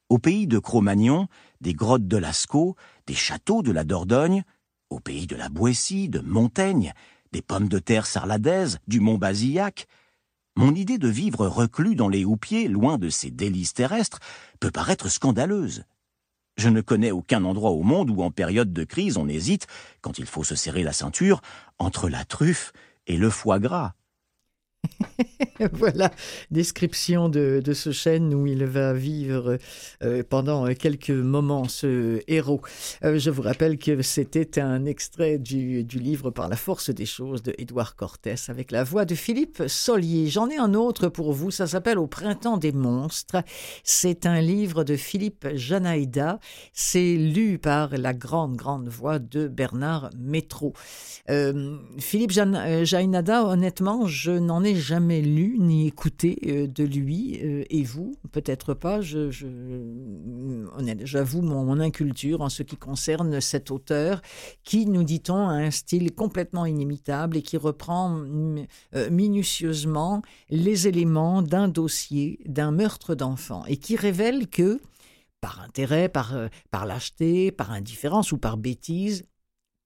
Au pays de Cro-Magnon, des grottes de Lascaux, des châteaux de la Dordogne, au pays de la Boétie, de Montaigne, des pommes de terre sarladaises, du mont Basillac, mon idée de vivre reclus dans les houppiers, loin de ces délices terrestres, peut paraître scandaleuse. Je ne connais aucun endroit au monde où en période de crise on hésite, quand il faut se serrer la ceinture, entre la truffe et le foie gras. voilà, description de, ce chêne où il va vivre euh, pendant quelques moments, ce héros. Euh, je vous rappelle que c'était un extrait du, livre Par la force des choses de Édouard Cortès avec la voix de Philippe Solier. J'en ai un autre pour vous, ça s'appelle Au printemps des monstres. C'est un livre de Philippe Janaïda. C'est lu par la grande, grande voix de Bernard Métro. Euh, Philippe Janaïda, honnêtement, je n'en ai jamais lu ni écouté euh, de lui, euh, et vous, peut-être pas. Je, j'avoue mon, inculture en ce qui concerne cet auteur qui, nous dit-on, a un style complètement inimitable et qui reprend euh, minutieusement les éléments d'un dossier, d'un meurtre d'enfant, et qui révèle que, par intérêt, par, par lâcheté, par indifférence ou par bêtise,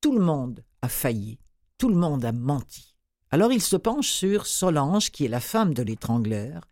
tout le monde a failli, tout le monde a menti. Alors il se penche sur Solange, qui est la femme de l'étrangleur,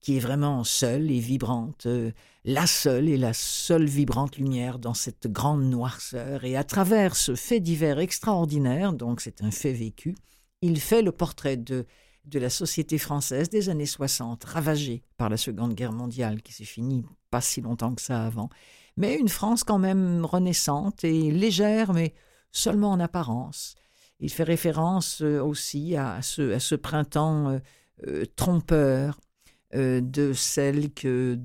qui est vraiment seule et vibrante, euh, la seule et la seule vibrante lumière dans cette grande noirceur. Et à travers ce fait divers extraordinaire, donc c'est un fait vécu, il fait le portrait de, de la société française des années 60, ravagée par la Seconde Guerre mondiale, qui s'est finie pas si longtemps que ça avant, mais une France quand même renaissante et légère, mais seulement en apparence. Il fait référence euh, aussi à ce, à ce printemps euh, euh, trompeur de celle que,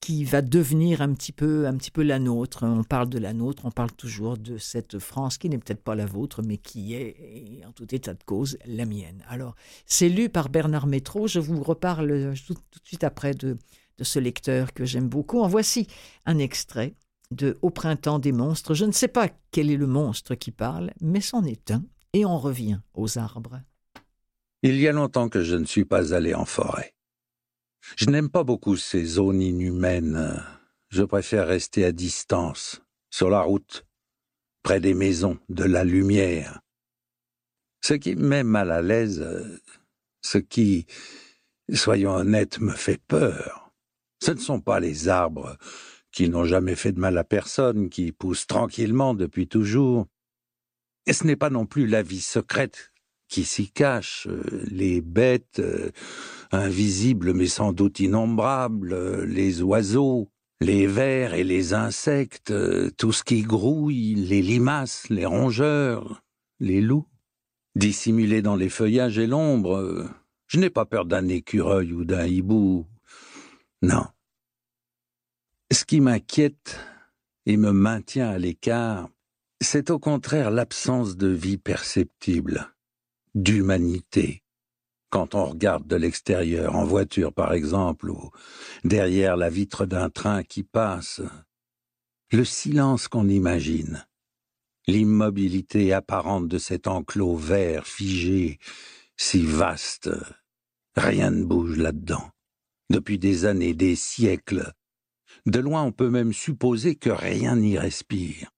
qui va devenir un petit peu un petit peu la nôtre. On parle de la nôtre, on parle toujours de cette France qui n'est peut-être pas la vôtre, mais qui est, en tout état de cause, la mienne. Alors, c'est lu par Bernard Métro. Je vous reparle tout, de suite après de, de ce lecteur que j'aime beaucoup. En voici un extrait de Au printemps des monstres. Je ne sais pas quel est le monstre qui parle, mais c'en est un et on revient aux arbres. Il y a longtemps que je ne suis pas allé en forêt. Je n'aime pas beaucoup ces zones inhumaines. Je préfère rester à distance, sur la route, près des maisons, de la lumière. Ce qui me met mal à l'aise, ce qui, soyons honnêtes, me fait peur, ce ne sont pas les arbres qui n'ont jamais fait de mal à personne, qui poussent tranquillement depuis toujours. Et ce n'est pas non plus la vie secrète qui s'y cache, euh, les bêtes euh, invisibles mais sans doute innombrables, les oiseaux, les vers et les insectes, tout ce qui grouille, les limaces, les rongeurs, les loups. Dissimulés dans les feuillages et l'ombre, je n'ai pas peur d'un écureuil ou d'un hibou. Non. Ce qui m'inquiète et me maintient à l'écart, c'est au contraire l'absence de vie perceptible, d'humanité. Quand on regarde de l'extérieur, en voiture par exemple, ou derrière la vitre d'un train qui passe, le silence qu'on imagine, l'immobilité apparente de cet enclos vert figé, si vaste, rien ne bouge là-dedans. Depuis des années, des siècles. De loin, on peut même supposer que rien n'y respire.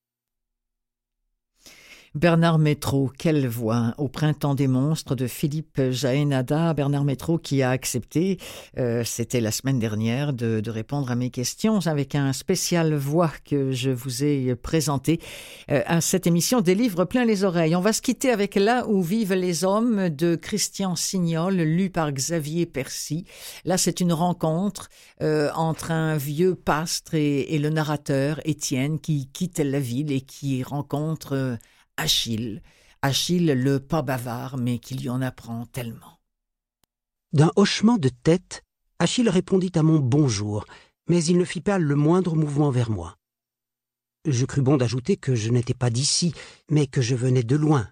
Bernard Métro, quelle voix Au printemps des monstres de Philippe Jaénada. Bernard Métro qui a accepté, euh, c'était la semaine dernière, de, répondre à mes questions avec un spécial voix que je vous ai présenté euh, à cette émission des livres plein les oreilles. On va se quitter avec Là où vivent les hommes de Christian Signol, lu par Xavier Percy. Là, c'est une rencontre euh, entre un vieux pastre et, et, le narrateur Étienne qui quitte la ville et qui rencontre Achille, Achille le pas bavard, mais qui lui en apprend tellement. D'un hochement de tête, Achille répondit à mon bonjour, mais il ne fit pas le moindre mouvement vers moi. Je crus bon d'ajouter que je n'étais pas d'ici, mais que je venais de loin,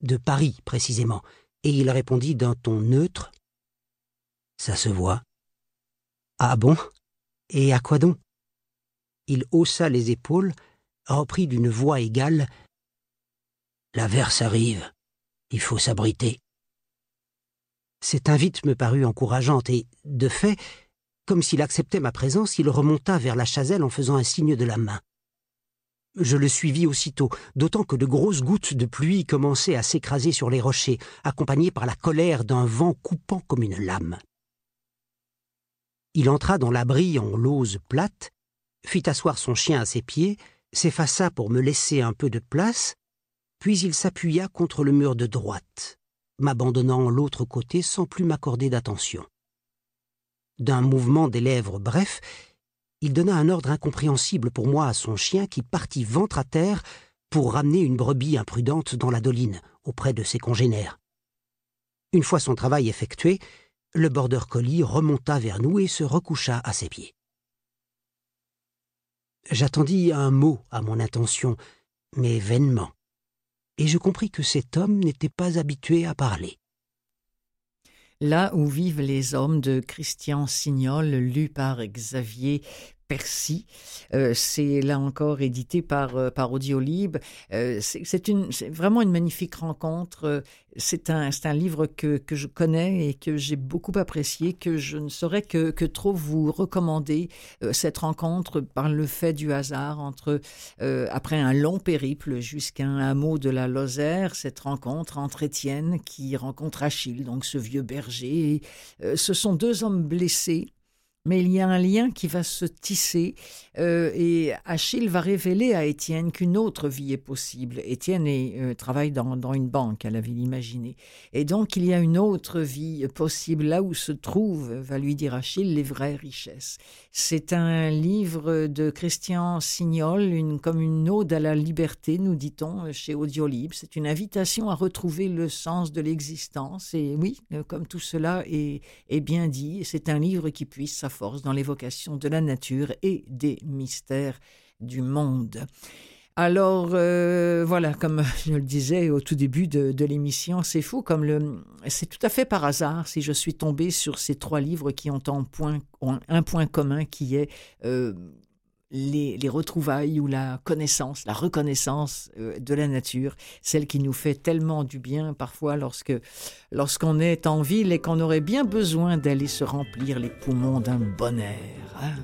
de Paris précisément, et il répondit d'un ton neutre. Ça se voit. Ah bon? Et à quoi donc? Il haussa les épaules, reprit d'une voix égale. L'averse arrive. Il faut s'abriter. Cette invite me parut encourageante et, de fait, comme s'il acceptait ma présence, il remonta vers la chazelle en faisant un signe de la main. Je le suivis aussitôt, d'autant que de grosses gouttes de pluie commençaient à s'écraser sur les rochers, accompagnées par la colère d'un vent coupant comme une lame. Il entra dans l'abri en lauze plate, fit asseoir son chien à ses pieds, s'effaça pour me laisser un peu de place, puis il s'appuya contre le mur de droite, m'abandonnant l'autre côté sans plus m'accorder d'attention. D'un mouvement des lèvres bref, il donna un ordre incompréhensible pour moi à son chien qui partit ventre à terre pour ramener une brebis imprudente dans la doline, auprès de ses congénères. Une fois son travail effectué, le border collie remonta vers nous et se recoucha à ses pieds. J'attendis un mot à mon intention, mais vainement et je compris que cet homme n'était pas habitué à parler. Là où vivent les hommes de Christian Signol, lu par Xavier Percy. Euh, c'est là encore édité par, euh, par Audiolib. Euh, c'est vraiment une magnifique rencontre. C'est un, un livre que, que, je connais et que j'ai beaucoup apprécié, que je ne saurais que, que trop vous recommander. cette rencontre par le fait du hasard entre, après un long périple jusqu'à un hameau de la Lozère, cette rencontre entre Étienne qui rencontre Achille, donc ce vieux berger. ce sont deux hommes blessés mais il y a un lien qui va se tisser euh, et Achille va révéler à Étienne qu'une autre vie est possible. Étienne euh, travaille dans, une banque à la ville imaginée. Et donc il y a une autre vie possible là où se trouvent, va lui dire Achille, les vraies richesses. C'est un livre de Christian Signol, une, comme une ode à la liberté, nous dit-on chez Audiolib. C'est une invitation à retrouver le sens de l'existence. Et oui, euh, comme tout cela est, est bien dit, c'est un livre qui puisse force dans l'évocation de la nature et des mystères du monde. Alors euh, voilà, comme je le disais au tout début de, l'émission, c'est fou comme le, c'est tout à fait par hasard si je suis tombé sur ces trois livres qui ont un point, un point commun qui est euh, les, retrouvailles ou la connaissance, la reconnaissance euh, de la nature, celle qui nous fait tellement du bien parfois lorsque lorsqu'on est en ville et qu'on aurait bien besoin d'aller se remplir les poumons d'un bon air. Hein.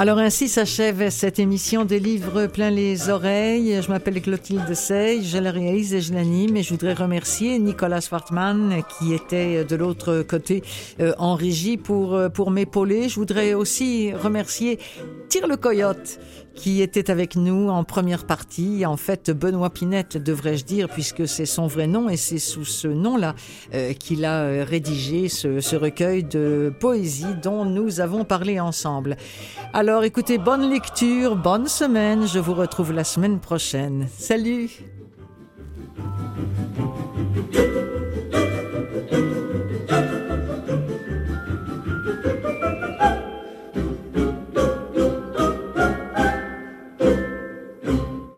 Alors ainsi s'achève cette émission des livres plein les oreilles. Je m'appelle Clotilde Sey, je la réalise et je l'anime et je voudrais remercier Nicolas Swartman qui était de l'autre côté euh, en régie pour, euh, pour m'épauler. Je voudrais aussi remercier Tire le Coyote qui était avec nous en première partie. En fait, Benoît Pinette, devrais-je dire, puisque c'est son vrai nom et c'est sous ce nom-là euh, qu'il a euh, rédigé ce, ce, recueil de poésie dont nous avons parlé ensemble. Alors écoutez, bonne lecture, bonne semaine. Je vous retrouve la semaine prochaine. Salut